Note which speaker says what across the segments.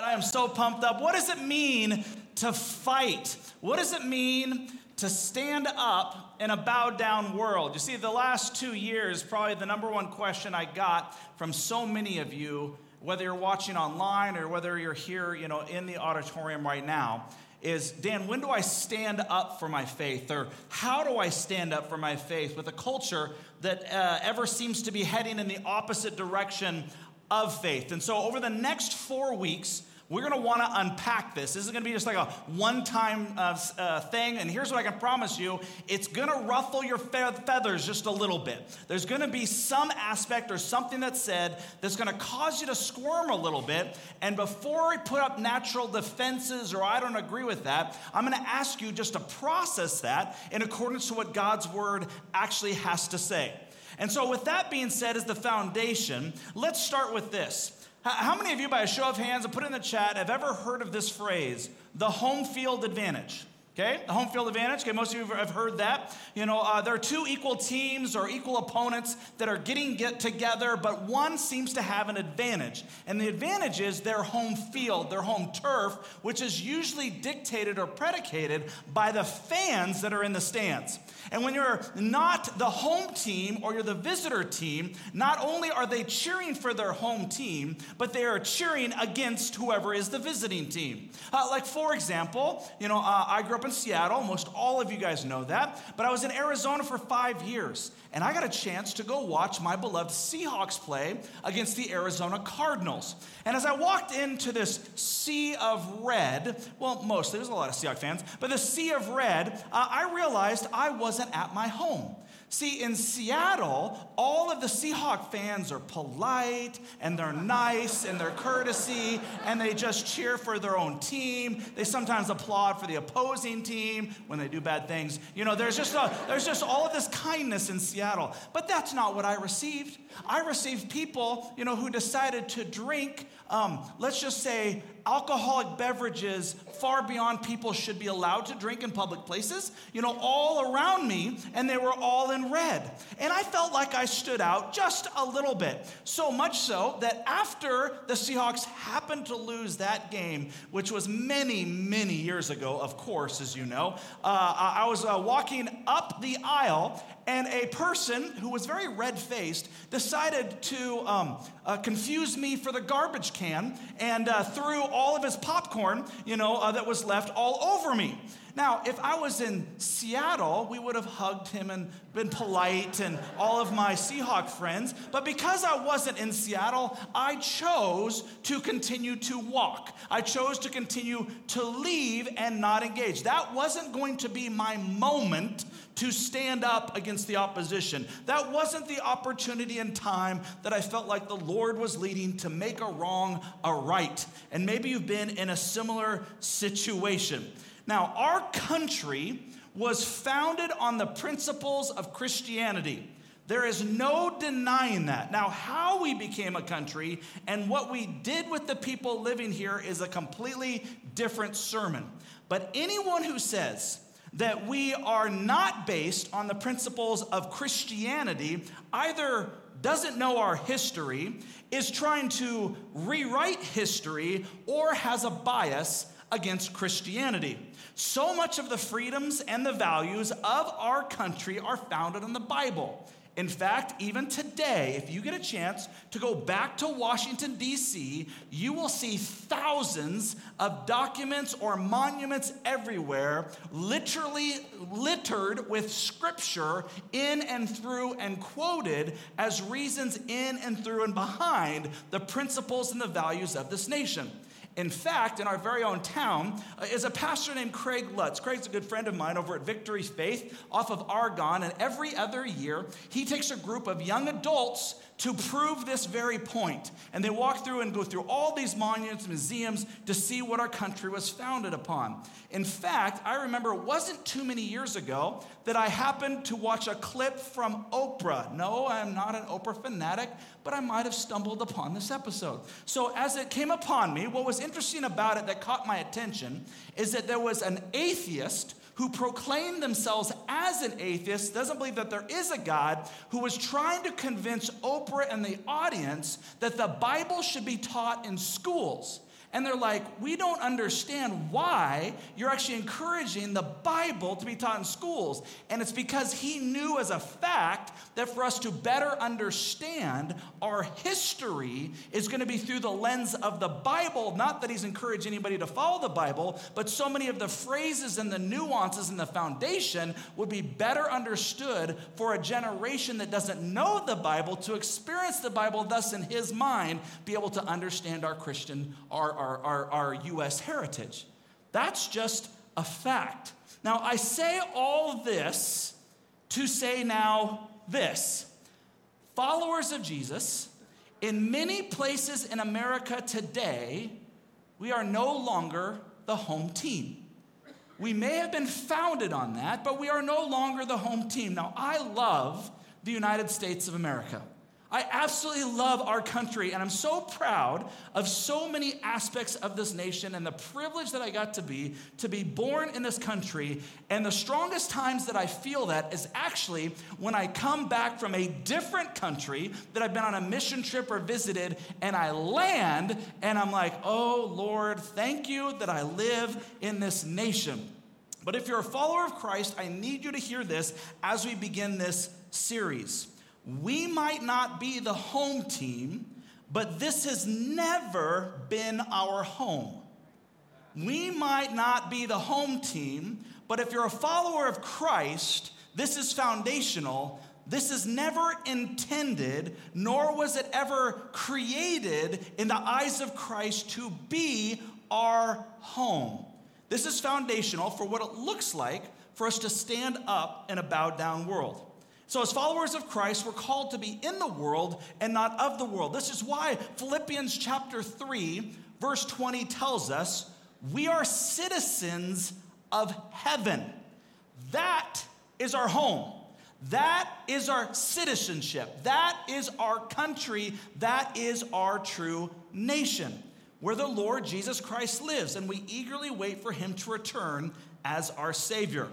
Speaker 1: I am so pumped up. What does it mean to fight? What does it mean to stand up in a bowed down world? You see, the last two years, probably the number one question I got from so many of you, whether you're watching online or whether you're here, you know, in the auditorium right now, is Dan, when do I stand up for my faith? Or how do I stand up for my faith with a culture that uh, ever seems to be heading in the opposite direction of faith. And so, over the next four weeks, we're going to want to unpack this. This is going to be just like a one time uh, uh, thing. And here's what I can promise you it's going to ruffle your fe- feathers just a little bit. There's going to be some aspect or something that's said that's going to cause you to squirm a little bit. And before I put up natural defenses or I don't agree with that, I'm going to ask you just to process that in accordance to what God's word actually has to say. And so, with that being said, as the foundation, let's start with this. How many of you, by a show of hands, and put in the chat, have ever heard of this phrase, the home field advantage? Okay, the home field advantage. Okay, most of you have heard that. You know, uh, there are two equal teams or equal opponents that are getting get together, but one seems to have an advantage. And the advantage is their home field, their home turf, which is usually dictated or predicated by the fans that are in the stands. And when you're not the home team or you're the visitor team, not only are they cheering for their home team, but they are cheering against whoever is the visiting team. Uh, like, for example, you know, uh, I grew up in Seattle. Most all of you guys know that. But I was in Arizona for five years, and I got a chance to go watch my beloved Seahawks play against the Arizona Cardinals. And as I walked into this sea of red, well, mostly, there's a lot of Seahawks fans, but the sea of red, uh, I realized I wasn't at my home. See, in Seattle, all of the Seahawk fans are polite and they're nice and they're courtesy and they just cheer for their own team. They sometimes applaud for the opposing team when they do bad things. You know, there's just, a, there's just all of this kindness in Seattle. But that's not what I received. I received people, you know, who decided to drink, um, let's just say, alcoholic beverages far beyond people should be allowed to drink in public places, you know, all around me, and they were all in red. And I felt like I stood out just a little bit. So much so that after the Seahawks happened to lose that game, which was many, many years ago, of course, as you know, uh, I was uh, walking up the aisle and a person who was very red faced decided to um, uh, confuse me for the garbage can and uh, threw all of his popcorn, you know, uh, that was left all over me. Now, if I was in Seattle, we would have hugged him and been polite and all of my Seahawk friends. But because I wasn't in Seattle, I chose to continue to walk. I chose to continue to leave and not engage. That wasn't going to be my moment to stand up against the opposition. That wasn't the opportunity and time that I felt like the Lord was leading to make a wrong a right. And maybe you've been in a similar situation. Now, our country was founded on the principles of Christianity. There is no denying that. Now, how we became a country and what we did with the people living here is a completely different sermon. But anyone who says that we are not based on the principles of Christianity either doesn't know our history, is trying to rewrite history, or has a bias against Christianity. So much of the freedoms and the values of our country are founded on the Bible. In fact, even today, if you get a chance to go back to Washington, D.C., you will see thousands of documents or monuments everywhere, literally littered with scripture in and through and quoted as reasons in and through and behind the principles and the values of this nation. In fact, in our very own town uh, is a pastor named Craig Lutz. Craig's a good friend of mine over at Victory Faith off of Argonne, and every other year he takes a group of young adults to prove this very point. And they walk through and go through all these monuments, museums to see what our country was founded upon. In fact, I remember it wasn't too many years ago that I happened to watch a clip from Oprah. No, I'm not an Oprah fanatic, but I might have stumbled upon this episode. So, as it came upon me, what was interesting about it that caught my attention is that there was an atheist who proclaim themselves as an atheist, doesn't believe that there is a God, who was trying to convince Oprah and the audience that the Bible should be taught in schools. And they're like, we don't understand why you're actually encouraging the Bible to be taught in schools. And it's because he knew as a fact that for us to better understand our history is going to be through the lens of the Bible. Not that he's encouraged anybody to follow the Bible, but so many of the phrases and the nuances and the foundation would be better understood for a generation that doesn't know the Bible to experience the Bible, thus, in his mind, be able to understand our Christian, our our, our, our U.S. heritage. That's just a fact. Now, I say all this to say now this followers of Jesus, in many places in America today, we are no longer the home team. We may have been founded on that, but we are no longer the home team. Now, I love the United States of America. I absolutely love our country, and I'm so proud of so many aspects of this nation and the privilege that I got to be to be born in this country. And the strongest times that I feel that is actually when I come back from a different country that I've been on a mission trip or visited, and I land, and I'm like, oh Lord, thank you that I live in this nation. But if you're a follower of Christ, I need you to hear this as we begin this series we might not be the home team, but this has never been our home. We might not be the home team, but if you're a follower of Christ, this is foundational. This is never intended, nor was it ever created in the eyes of Christ to be our home. This is foundational for what it looks like for us to stand up in a bowed down world. So, as followers of Christ, we're called to be in the world and not of the world. This is why Philippians chapter 3, verse 20 tells us we are citizens of heaven. That is our home. That is our citizenship. That is our country. That is our true nation, where the Lord Jesus Christ lives, and we eagerly wait for him to return as our Savior.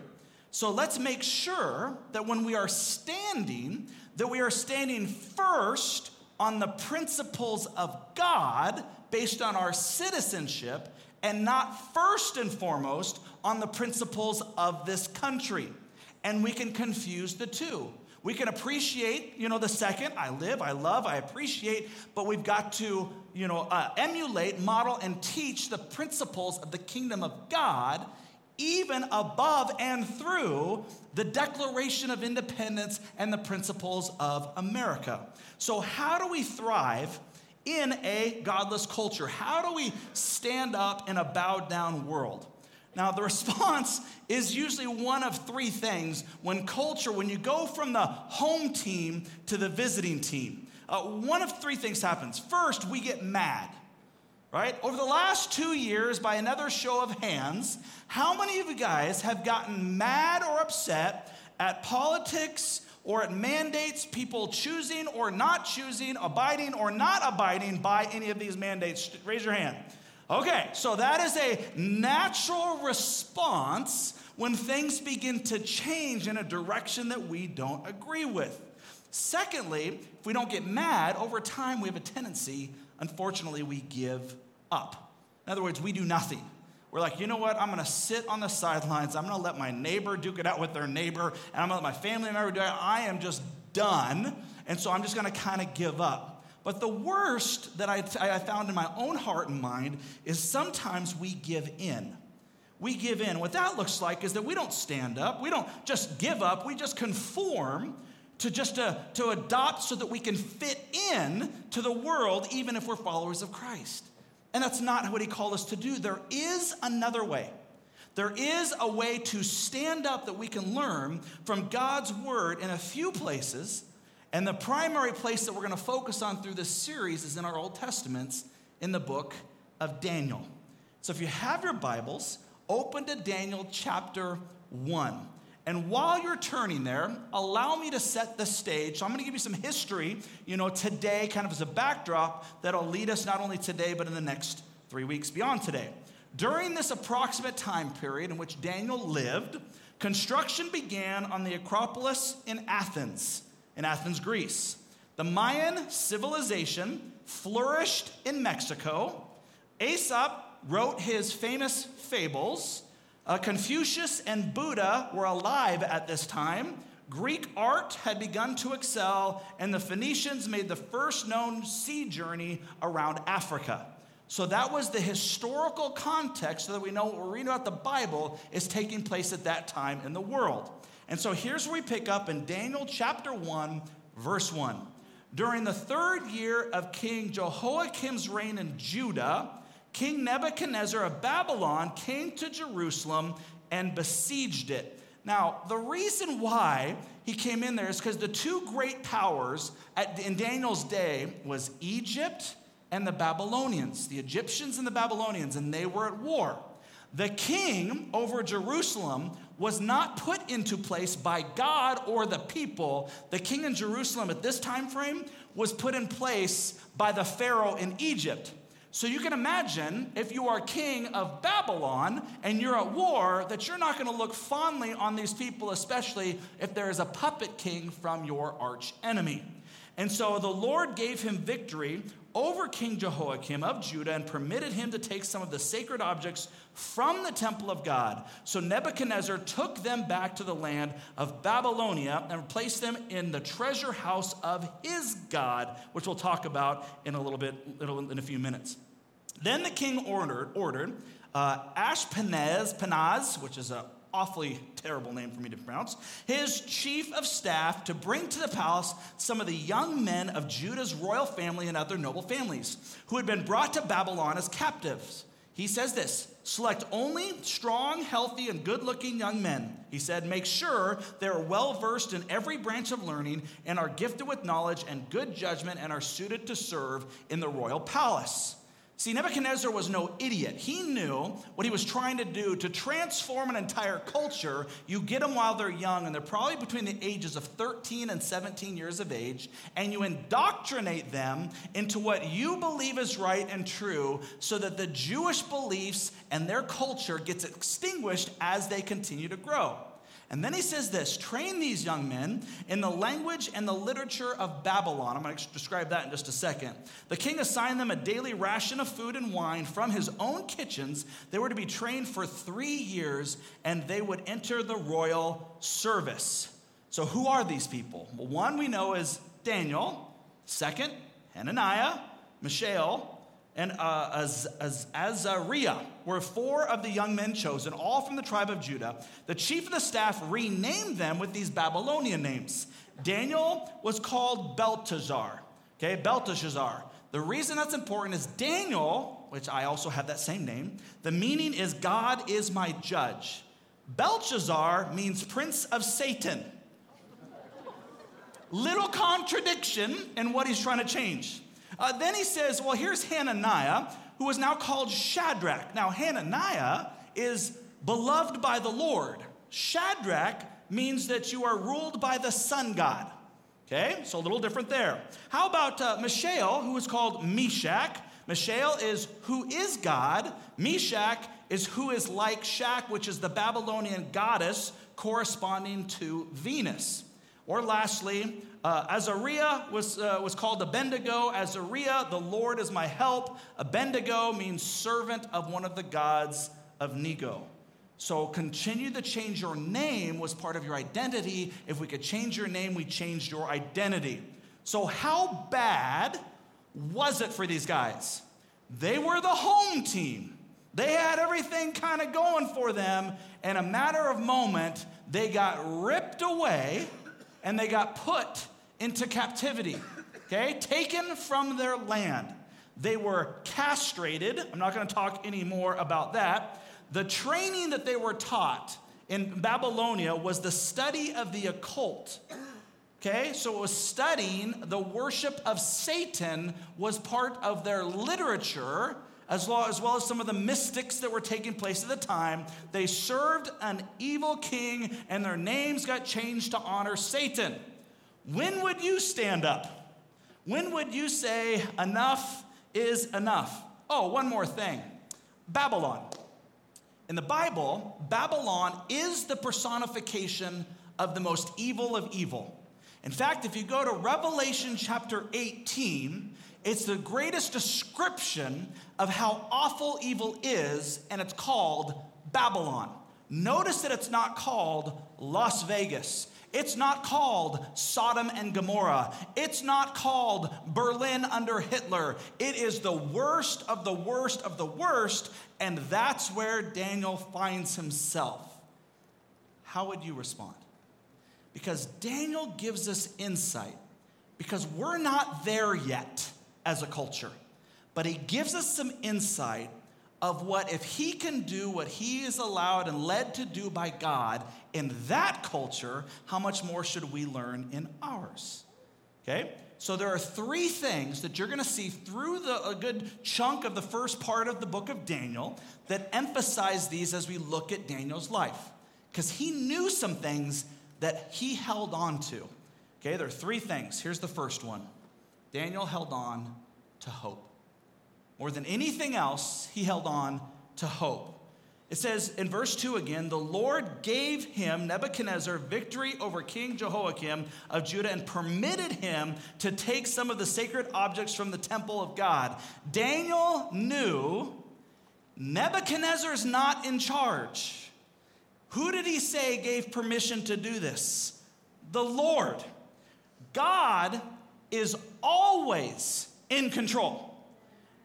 Speaker 1: So let's make sure that when we are standing, that we are standing first on the principles of God based on our citizenship and not first and foremost on the principles of this country. And we can confuse the two. We can appreciate, you know, the second, I live, I love, I appreciate, but we've got to, you know, uh, emulate, model, and teach the principles of the kingdom of God even above and through the Declaration of Independence and the principles of America. So, how do we thrive in a godless culture? How do we stand up in a bowed down world? Now, the response is usually one of three things when culture, when you go from the home team to the visiting team. Uh, one of three things happens. First, we get mad right? Over the last two years, by another show of hands, how many of you guys have gotten mad or upset at politics or at mandates, people choosing or not choosing, abiding or not abiding by any of these mandates? Raise your hand. Okay, so that is a natural response when things begin to change in a direction that we don't agree with. Secondly, if we don't get mad, over time we have a tendency unfortunately, we give up. In other words, we do nothing. We're like, you know what? I'm going to sit on the sidelines. I'm going to let my neighbor duke it out with their neighbor, and I'm going to let my family member do it. I am just done. And so I'm just going to kind of give up. But the worst that I, found in my own heart and mind is sometimes we give in. We give in. What that looks like is that we don't stand up, we don't just give up, we just conform to just to, to adopt so that we can fit in to the world, even if we're followers of Christ. And that's not what he called us to do. There is another way. There is a way to stand up that we can learn from God's word in a few places. And the primary place that we're going to focus on through this series is in our Old Testaments in the book of Daniel. So if you have your Bibles, open to Daniel chapter 1. And while you're turning there, allow me to set the stage. So I'm going to give you some history, you know, today, kind of as a backdrop that'll lead us not only today, but in the next three weeks beyond today. During this approximate time period in which Daniel lived, construction began on the Acropolis in Athens, in Athens, Greece. The Mayan civilization flourished in Mexico. Aesop wrote his famous fables. Uh, Confucius and Buddha were alive at this time. Greek art had begun to excel, and the Phoenicians made the first known sea journey around Africa. So that was the historical context so that we know what we're reading about the Bible is taking place at that time in the world. And so here's where we pick up in Daniel chapter 1, verse 1. During the third year of King Jehoiakim's reign in Judah, King Nebuchadnezzar of Babylon came to Jerusalem and besieged it. Now, the reason why he came in there is because the two great powers at, in Daniel's day was Egypt and the Babylonians, the Egyptians and the Babylonians, and they were at war. The king over Jerusalem was not put into place by God or the people. The king in Jerusalem at this time frame was put in place by the Pharaoh in Egypt. So you can imagine if you are king of Babylon and you're at war, that you're not going to look fondly on these people, especially if there is a puppet king from your arch enemy. And so the Lord gave him victory over King Jehoiakim of Judah and permitted him to take some of the sacred objects from the temple of God. So Nebuchadnezzar took them back to the land of Babylonia and placed them in the treasure house of his God, which we'll talk about in a little bit, in a few minutes. Then the king ordered, ordered uh, Ashpenaz, Penaz, which is a awfully terrible name for me to pronounce, his chief of staff to bring to the palace some of the young men of Judah's royal family and other noble families who had been brought to Babylon as captives. He says this select only strong, healthy, and good looking young men. He said, make sure they're well versed in every branch of learning and are gifted with knowledge and good judgment and are suited to serve in the royal palace. See, Nebuchadnezzar was no idiot. He knew what he was trying to do to transform an entire culture. You get them while they're young, and they're probably between the ages of 13 and 17 years of age, and you indoctrinate them into what you believe is right and true so that the Jewish beliefs and their culture gets extinguished as they continue to grow. And then he says this train these young men in the language and the literature of Babylon. I'm going to describe that in just a second. The king assigned them a daily ration of food and wine from his own kitchens. They were to be trained for three years and they would enter the royal service. So, who are these people? Well, one we know is Daniel, second, Hananiah, Mishael, and uh, Az- Az- Azariah were four of the young men chosen, all from the tribe of Judah. The chief of the staff renamed them with these Babylonian names. Daniel was called Belteshazzar. Okay, Belteshazzar. The reason that's important is Daniel, which I also have that same name, the meaning is God is my judge. Belshazzar means prince of Satan. Little contradiction in what he's trying to change. Uh, then he says, well, here's Hananiah, who is now called Shadrach. Now, Hananiah is beloved by the Lord. Shadrach means that you are ruled by the sun god. Okay, so a little different there. How about uh, Mishael, who is called Meshach? Mishael is who is God. Meshach is who is like Shak, which is the Babylonian goddess corresponding to Venus. Or lastly, uh, Azariah was, uh, was called Abednego. Azariah, the Lord is my help. Abednego means servant of one of the gods of Nego. So continue to change your name was part of your identity. If we could change your name, we changed your identity. So, how bad was it for these guys? They were the home team. They had everything kind of going for them. In a matter of moment, they got ripped away and they got put into captivity, okay? Taken from their land. They were castrated. I'm not going to talk anymore about that. The training that they were taught in Babylonia was the study of the occult. Okay, so it was studying the worship of Satan was part of their literature, as well, as well as some of the mystics that were taking place at the time. They served an evil king, and their names got changed to honor Satan. When would you stand up? When would you say, enough is enough? Oh, one more thing Babylon. In the Bible, Babylon is the personification of the most evil of evil. In fact, if you go to Revelation chapter 18, it's the greatest description of how awful evil is, and it's called Babylon. Notice that it's not called Las Vegas. It's not called Sodom and Gomorrah. It's not called Berlin under Hitler. It is the worst of the worst of the worst, and that's where Daniel finds himself. How would you respond? Because Daniel gives us insight, because we're not there yet as a culture, but he gives us some insight of what if he can do what he is allowed and led to do by God in that culture, how much more should we learn in ours? Okay? So there are three things that you're going to see through the, a good chunk of the first part of the book of Daniel that emphasize these as we look at Daniel's life. Because he knew some things that he held on to. Okay, there are three things. Here's the first one Daniel held on to hope. More than anything else, he held on to hope. It says in verse 2 again, the Lord gave him, Nebuchadnezzar, victory over King Jehoiakim of Judah and permitted him to take some of the sacred objects from the temple of God. Daniel knew Nebuchadnezzar's not in charge. Who did he say gave permission to do this? The Lord. God is always in control.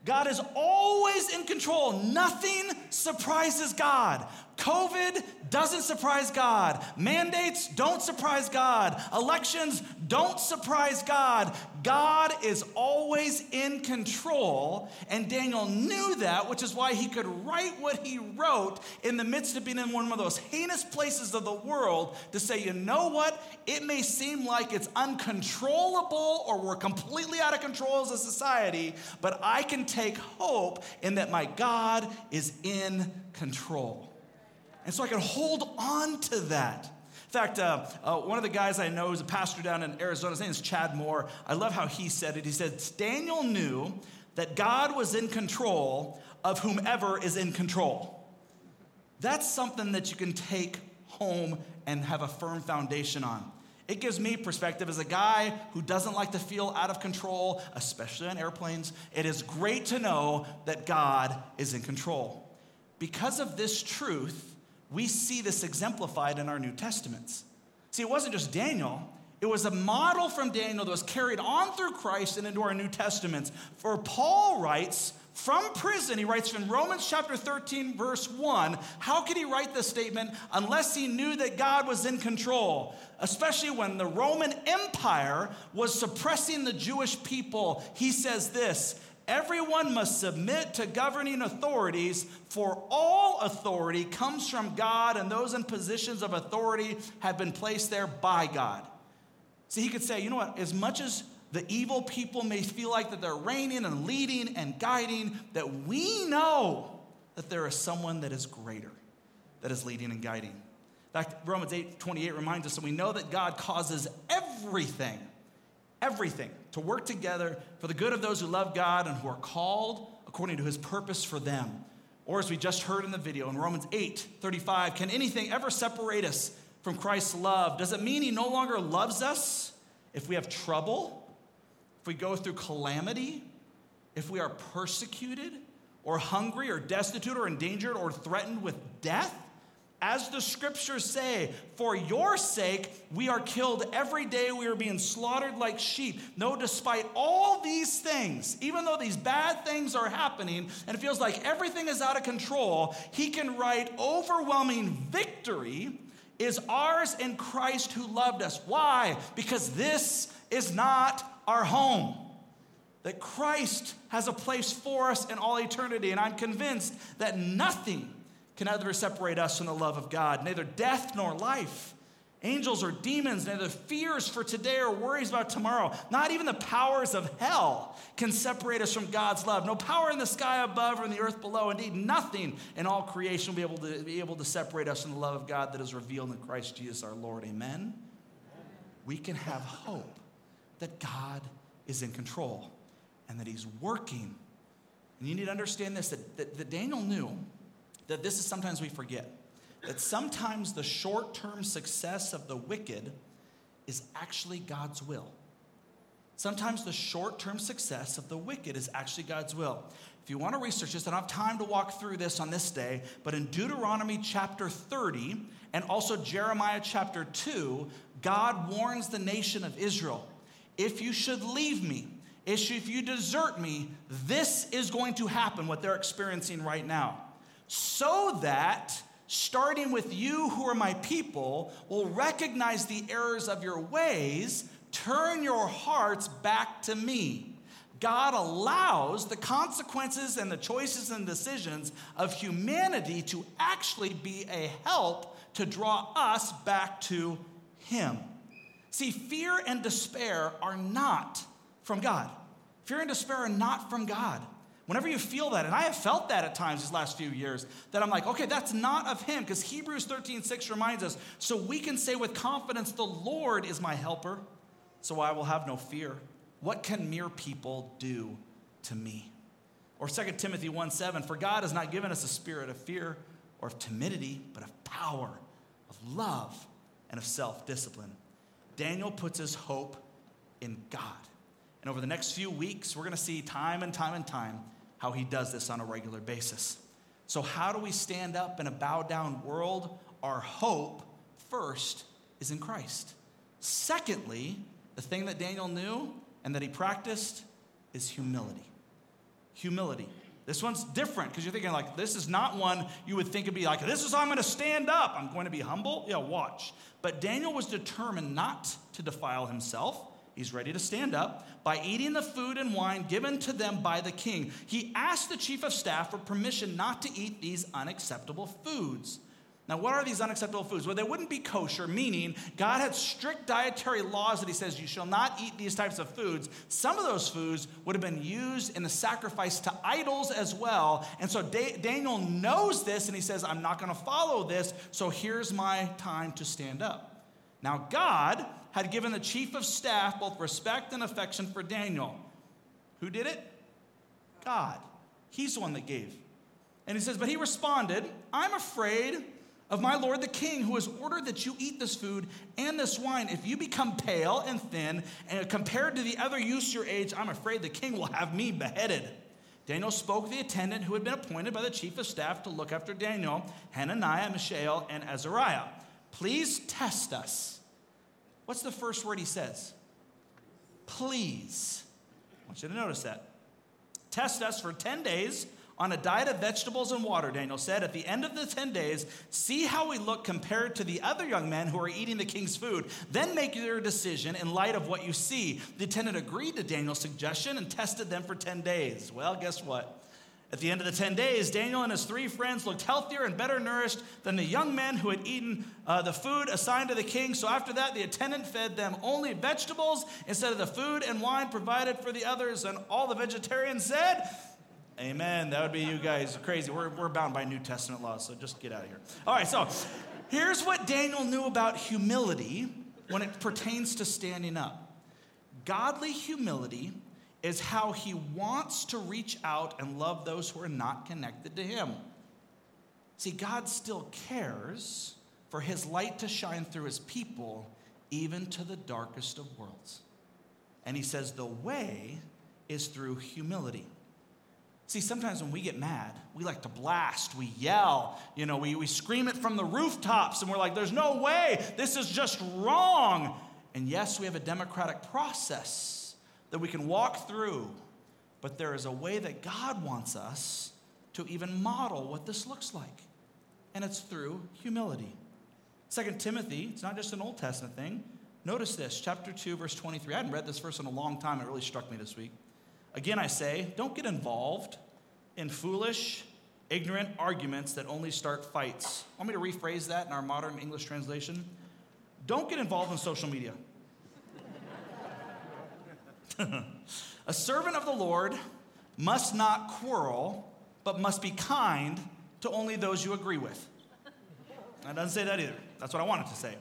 Speaker 1: God is always in control. Nothing surprises God. COVID doesn't surprise God. Mandates don't surprise God. Elections don't surprise God. God is always in control. And Daniel knew that, which is why he could write what he wrote in the midst of being in one of those heinous places of the world to say, you know what? It may seem like it's uncontrollable or we're completely out of control as a society, but I can take hope in that my God is in control. And so I can hold on to that. In fact, uh, uh, one of the guys I know is a pastor down in Arizona. His name is Chad Moore. I love how he said it. He said, Daniel knew that God was in control of whomever is in control. That's something that you can take home and have a firm foundation on. It gives me perspective as a guy who doesn't like to feel out of control, especially on airplanes. It is great to know that God is in control. Because of this truth, we see this exemplified in our New Testaments. See, it wasn't just Daniel, it was a model from Daniel that was carried on through Christ and into our New Testaments. For Paul writes from prison, he writes from Romans chapter 13, verse 1. How could he write this statement unless he knew that God was in control? Especially when the Roman Empire was suppressing the Jewish people. He says this Everyone must submit to governing authorities, for all authority comes from God, and those in positions of authority have been placed there by God. So he could say, you know what, as much as the evil people may feel like that they're reigning and leading and guiding, that we know that there is someone that is greater, that is leading and guiding. In fact, Romans 8 28 reminds us that we know that God causes everything everything to work together for the good of those who love God and who are called according to his purpose for them. Or as we just heard in the video in Romans 8 35, can anything ever separate us from Christ's love? Does it mean he no longer loves us if we have trouble, if we go through calamity, if we are persecuted, or hungry, or destitute, or endangered, or threatened with death? As the scriptures say, for your sake we are killed every day, we are being slaughtered like sheep. No, despite all these things, even though these bad things are happening and it feels like everything is out of control, he can write overwhelming victory is ours in Christ who loved us. Why? Because this is not our home that Christ has a place for us in all eternity. And I'm convinced that nothing can ever separate us from the love of God. Neither death nor life, angels or demons, neither fears for today or worries about tomorrow, not even the powers of hell can separate us from God's love. No power in the sky above or in the earth below. Indeed, nothing in all creation will be able to, be able to separate us from the love of God that is revealed in Christ Jesus our Lord. Amen? We can have hope that God is in control and that He's working. And you need to understand this that, that, that Daniel knew that this is sometimes we forget that sometimes the short term success of the wicked is actually God's will. Sometimes the short term success of the wicked is actually God's will. If you want to research this, I don't have time to walk through this on this day, but in Deuteronomy chapter 30 and also Jeremiah chapter 2, God warns the nation of Israel if you should leave me, if you desert me, this is going to happen, what they're experiencing right now. So that, starting with you who are my people, will recognize the errors of your ways, turn your hearts back to me. God allows the consequences and the choices and decisions of humanity to actually be a help to draw us back to Him. See, fear and despair are not from God. Fear and despair are not from God. Whenever you feel that, and I have felt that at times these last few years, that I'm like, okay, that's not of him, because Hebrews 13, 6 reminds us, so we can say with confidence, the Lord is my helper, so I will have no fear. What can mere people do to me? Or 2 Timothy 1 7, for God has not given us a spirit of fear or of timidity, but of power, of love, and of self discipline. Daniel puts his hope in God. And over the next few weeks, we're to see time and time and time how he does this on a regular basis. So, how do we stand up in a bow down world? Our hope, first, is in Christ. Secondly, the thing that Daniel knew and that he practiced is humility. Humility. This one's different because you're thinking, like, this is not one you would think would be like, this is how I'm going to stand up. I'm going to be humble. Yeah, watch. But Daniel was determined not to defile himself. He's ready to stand up by eating the food and wine given to them by the king. He asked the chief of staff for permission not to eat these unacceptable foods. Now, what are these unacceptable foods? Well, they wouldn't be kosher, meaning God had strict dietary laws that He says you shall not eat these types of foods. Some of those foods would have been used in the sacrifice to idols as well. And so da- Daniel knows this and he says, I'm not going to follow this, so here's my time to stand up. Now, God had given the chief of staff both respect and affection for Daniel. Who did it? God. He's the one that gave. And he says, But he responded, I'm afraid of my lord the king, who has ordered that you eat this food and this wine. If you become pale and thin, and compared to the other youths your age, I'm afraid the king will have me beheaded. Daniel spoke to the attendant who had been appointed by the chief of staff to look after Daniel, Hananiah, Mishael, and Azariah. Please test us. What's the first word he says? Please. I want you to notice that. Test us for 10 days on a diet of vegetables and water, Daniel said. At the end of the 10 days, see how we look compared to the other young men who are eating the king's food. Then make your decision in light of what you see. The attendant agreed to Daniel's suggestion and tested them for 10 days. Well, guess what? At the end of the 10 days, Daniel and his three friends looked healthier and better nourished than the young men who had eaten uh, the food assigned to the king. So after that, the attendant fed them only vegetables instead of the food and wine provided for the others. And all the vegetarians said, Amen. That would be you guys crazy. We're, we're bound by New Testament laws, so just get out of here. All right, so here's what Daniel knew about humility when it pertains to standing up. Godly humility is how he wants to reach out and love those who are not connected to him. See, God still cares for his light to shine through his people, even to the darkest of worlds. And he says the way is through humility. See, sometimes when we get mad, we like to blast, we yell, you know, we, we scream it from the rooftops, and we're like, there's no way, this is just wrong. And yes, we have a democratic process that we can walk through, but there is a way that God wants us to even model what this looks like, and it's through humility. Second Timothy, it's not just an Old Testament thing. Notice this, chapter 2, verse 23. I hadn't read this verse in a long time, it really struck me this week. Again, I say, don't get involved in foolish, ignorant arguments that only start fights. Want me to rephrase that in our modern English translation? Don't get involved in social media. a servant of the Lord must not quarrel, but must be kind to only those you agree with. That doesn't say that either. That's what I wanted to say.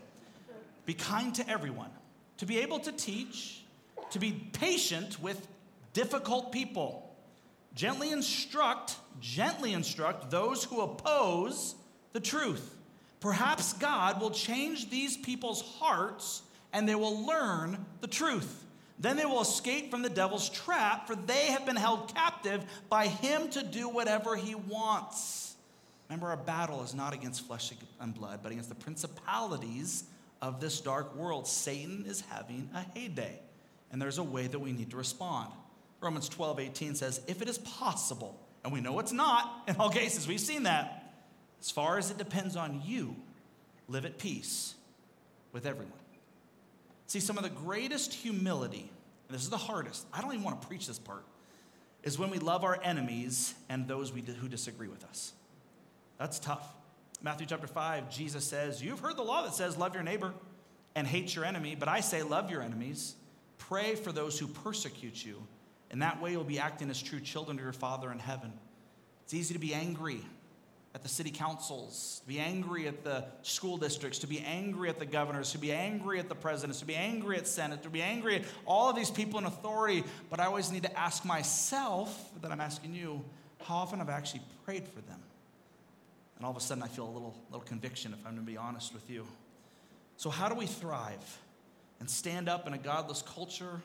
Speaker 1: Be kind to everyone. To be able to teach, to be patient with difficult people. Gently instruct, gently instruct those who oppose the truth. Perhaps God will change these people's hearts and they will learn the truth. Then they will escape from the devil's trap, for they have been held captive by him to do whatever he wants. Remember, our battle is not against flesh and blood, but against the principalities of this dark world. Satan is having a heyday, and there's a way that we need to respond. Romans 12, 18 says, If it is possible, and we know it's not in all cases, we've seen that, as far as it depends on you, live at peace with everyone. See, some of the greatest humility, and this is the hardest, I don't even want to preach this part, is when we love our enemies and those we, who disagree with us. That's tough. Matthew chapter 5, Jesus says, You've heard the law that says, Love your neighbor and hate your enemy, but I say, Love your enemies, pray for those who persecute you. and that way, you'll be acting as true children to your Father in heaven. It's easy to be angry at the city councils, to be angry at the school districts, to be angry at the governors, to be angry at the presidents, to be angry at Senate, to be angry at all of these people in authority. But I always need to ask myself that I'm asking you, how often have I actually prayed for them? And all of a sudden I feel a little, little conviction if I'm to be honest with you. So, how do we thrive and stand up in a godless culture?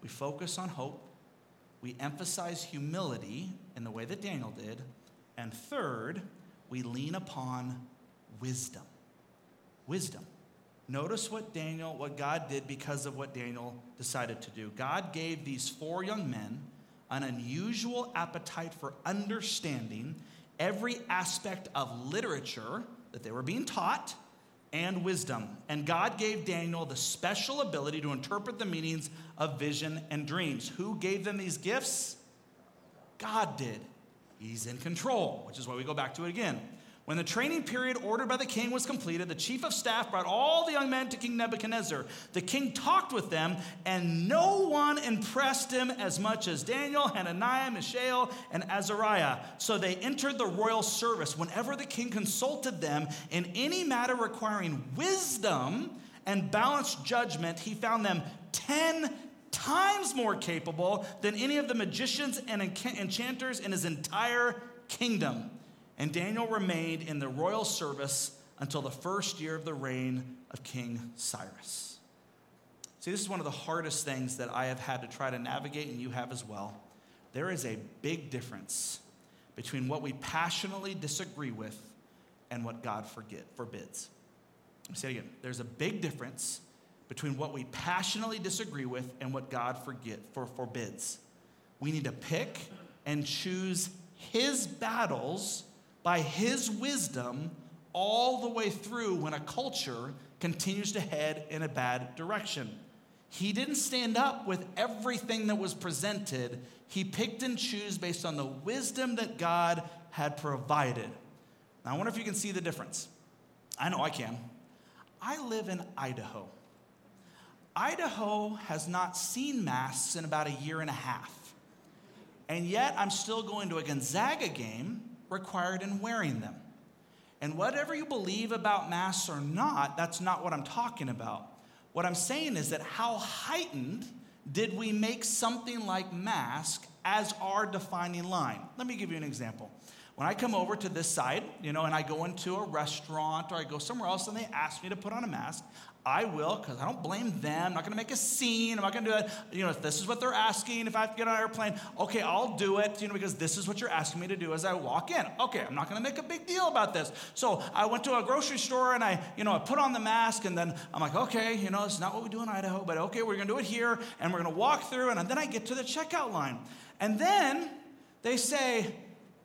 Speaker 1: We focus on hope. We emphasize humility in the way that Daniel did. And third, we lean upon wisdom. Wisdom. Notice what Daniel, what God did because of what Daniel decided to do. God gave these four young men an unusual appetite for understanding every aspect of literature that they were being taught and wisdom. And God gave Daniel the special ability to interpret the meanings of vision and dreams. Who gave them these gifts? God did. He's in control, which is why we go back to it again. When the training period ordered by the king was completed, the chief of staff brought all the young men to King Nebuchadnezzar. The king talked with them, and no one impressed him as much as Daniel, Hananiah, Mishael, and Azariah. So they entered the royal service. Whenever the king consulted them in any matter requiring wisdom and balanced judgment, he found them 10 times more capable than any of the magicians and enchanters in his entire kingdom. And Daniel remained in the royal service until the first year of the reign of King Cyrus. See, this is one of the hardest things that I have had to try to navigate, and you have as well. There is a big difference between what we passionately disagree with and what God forbids. Let me say it again. There's a big difference between what we passionately disagree with and what God forget, for, forbids. We need to pick and choose His battles by His wisdom all the way through when a culture continues to head in a bad direction. He didn't stand up with everything that was presented. He picked and chose based on the wisdom that God had provided. Now, I wonder if you can see the difference. I know I can. I live in Idaho. Idaho has not seen masks in about a year and a half. And yet, I'm still going to a Gonzaga game required in wearing them. And whatever you believe about masks or not, that's not what I'm talking about. What I'm saying is that how heightened did we make something like mask as our defining line? Let me give you an example. When I come over to this side, you know, and I go into a restaurant or I go somewhere else and they ask me to put on a mask, I will, because I don't blame them. I'm not going to make a scene. I'm not going to do it. You know, if this is what they're asking, if I have to get on an airplane, okay, I'll do it, you know, because this is what you're asking me to do as I walk in. Okay, I'm not going to make a big deal about this. So I went to a grocery store and I, you know, I put on the mask and then I'm like, okay, you know, it's not what we do in Idaho, but okay, we're going to do it here and we're going to walk through and then I get to the checkout line. And then they say,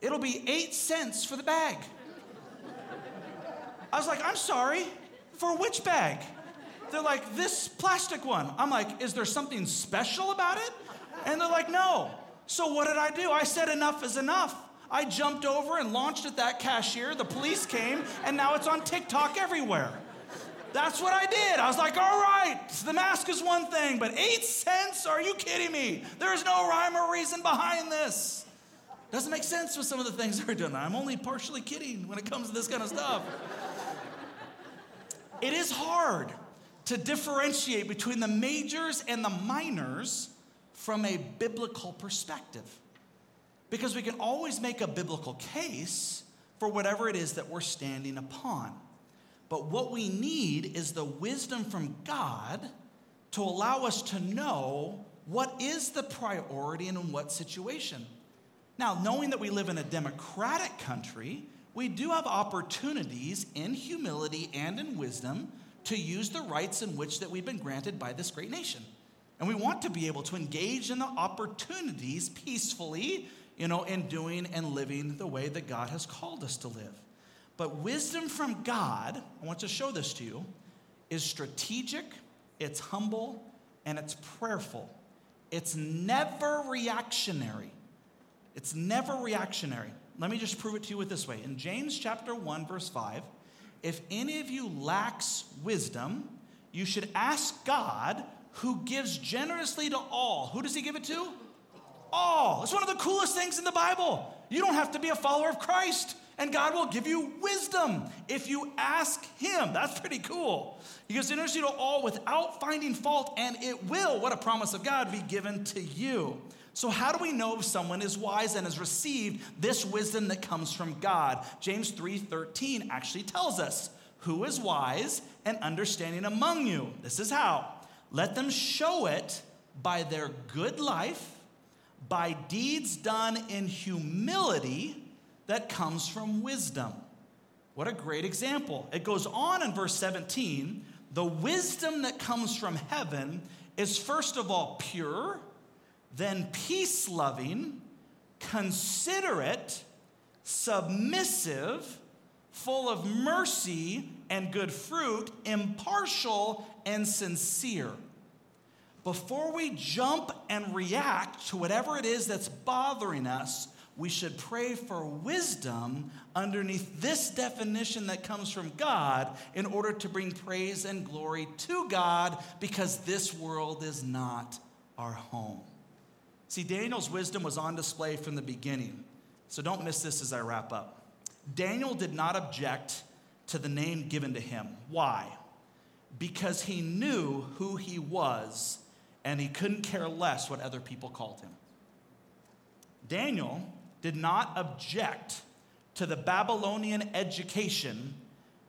Speaker 1: it'll be eight cents for the bag. I was like, I'm sorry, for which bag? They're like, this plastic one. I'm like, is there something special about it? And they're like, no. So what did I do? I said, enough is enough. I jumped over and launched at that cashier. The police came, and now it's on TikTok everywhere. That's what I did. I was like, all right, the mask is one thing, but eight cents? Are you kidding me? There's no rhyme or reason behind this. Doesn't make sense with some of the things they're doing. I'm only partially kidding when it comes to this kind of stuff. it is hard to differentiate between the majors and the minors from a biblical perspective. Because we can always make a biblical case for whatever it is that we're standing upon. But what we need is the wisdom from God to allow us to know what is the priority and in what situation. Now, knowing that we live in a democratic country, we do have opportunities in humility and in wisdom to use the rights in which that we've been granted by this great nation. And we want to be able to engage in the opportunities peacefully, you know, in doing and living the way that God has called us to live. But wisdom from God, I want to show this to you, is strategic, it's humble, and it's prayerful. It's never reactionary. It's never reactionary. Let me just prove it to you with this way. In James chapter 1 verse 5, if any of you lacks wisdom, you should ask God who gives generously to all. Who does he give it to? All. It's one of the coolest things in the Bible. You don't have to be a follower of Christ, and God will give you wisdom if you ask him. That's pretty cool. He gives generously to all without finding fault, and it will, what a promise of God, be given to you. So, how do we know if someone is wise and has received this wisdom that comes from God? James 3:13 actually tells us, "Who is wise and understanding among you?" This is how. Let them show it by their good life, by deeds done in humility that comes from wisdom. What a great example. It goes on in verse 17, the wisdom that comes from heaven is first of all pure, then peace loving, considerate, submissive, full of mercy and good fruit, impartial and sincere. Before we jump and react to whatever it is that's bothering us, we should pray for wisdom underneath this definition that comes from God in order to bring praise and glory to God because this world is not our home. See, Daniel's wisdom was on display from the beginning. So don't miss this as I wrap up. Daniel did not object to the name given to him. Why? Because he knew who he was and he couldn't care less what other people called him. Daniel did not object to the Babylonian education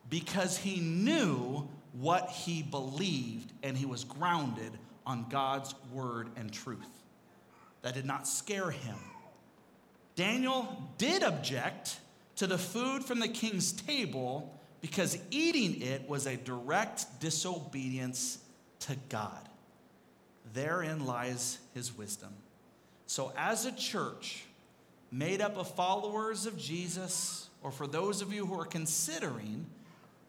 Speaker 1: because he knew what he believed and he was grounded on God's word and truth that did not scare him. Daniel did object to the food from the king's table because eating it was a direct disobedience to God. Therein lies his wisdom. So, as a church made up of followers of Jesus, or for those of you who are considering,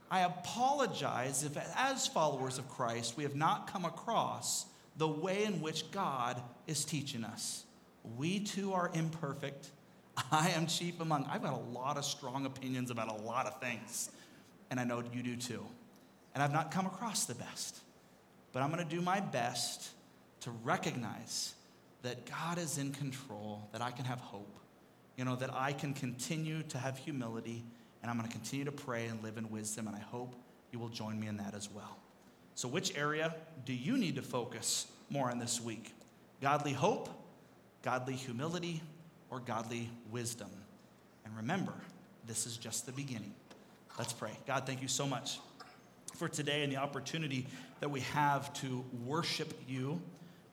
Speaker 1: I apologize if, as followers of Christ, we have not come across the way in which God is teaching us. We too are imperfect. I am chief among. I've got a lot of strong opinions about a lot of things, and I know you do too. And I've not come across the best. But I'm going to do my best to recognize that God is in control, that I can have hope, you know, that I can continue to have humility, and I'm going to continue to pray and live in wisdom, and I hope you will join me in that as well. So, which area do you need to focus more on this week? Godly hope, godly humility, or godly wisdom? And remember, this is just the beginning. Let's pray. God, thank you so much for today and the opportunity that we have to worship you,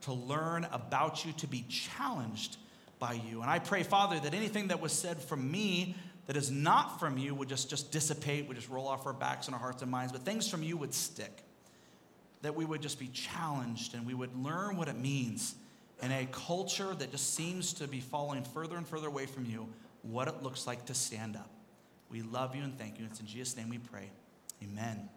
Speaker 1: to learn about you, to be challenged by you. And I pray, Father, that anything that was said from me that is not from you would just, just dissipate, would just roll off our backs and our hearts and minds, but things from you would stick that we would just be challenged and we would learn what it means in a culture that just seems to be falling further and further away from you, what it looks like to stand up. We love you and thank you. It's in Jesus' name we pray. Amen.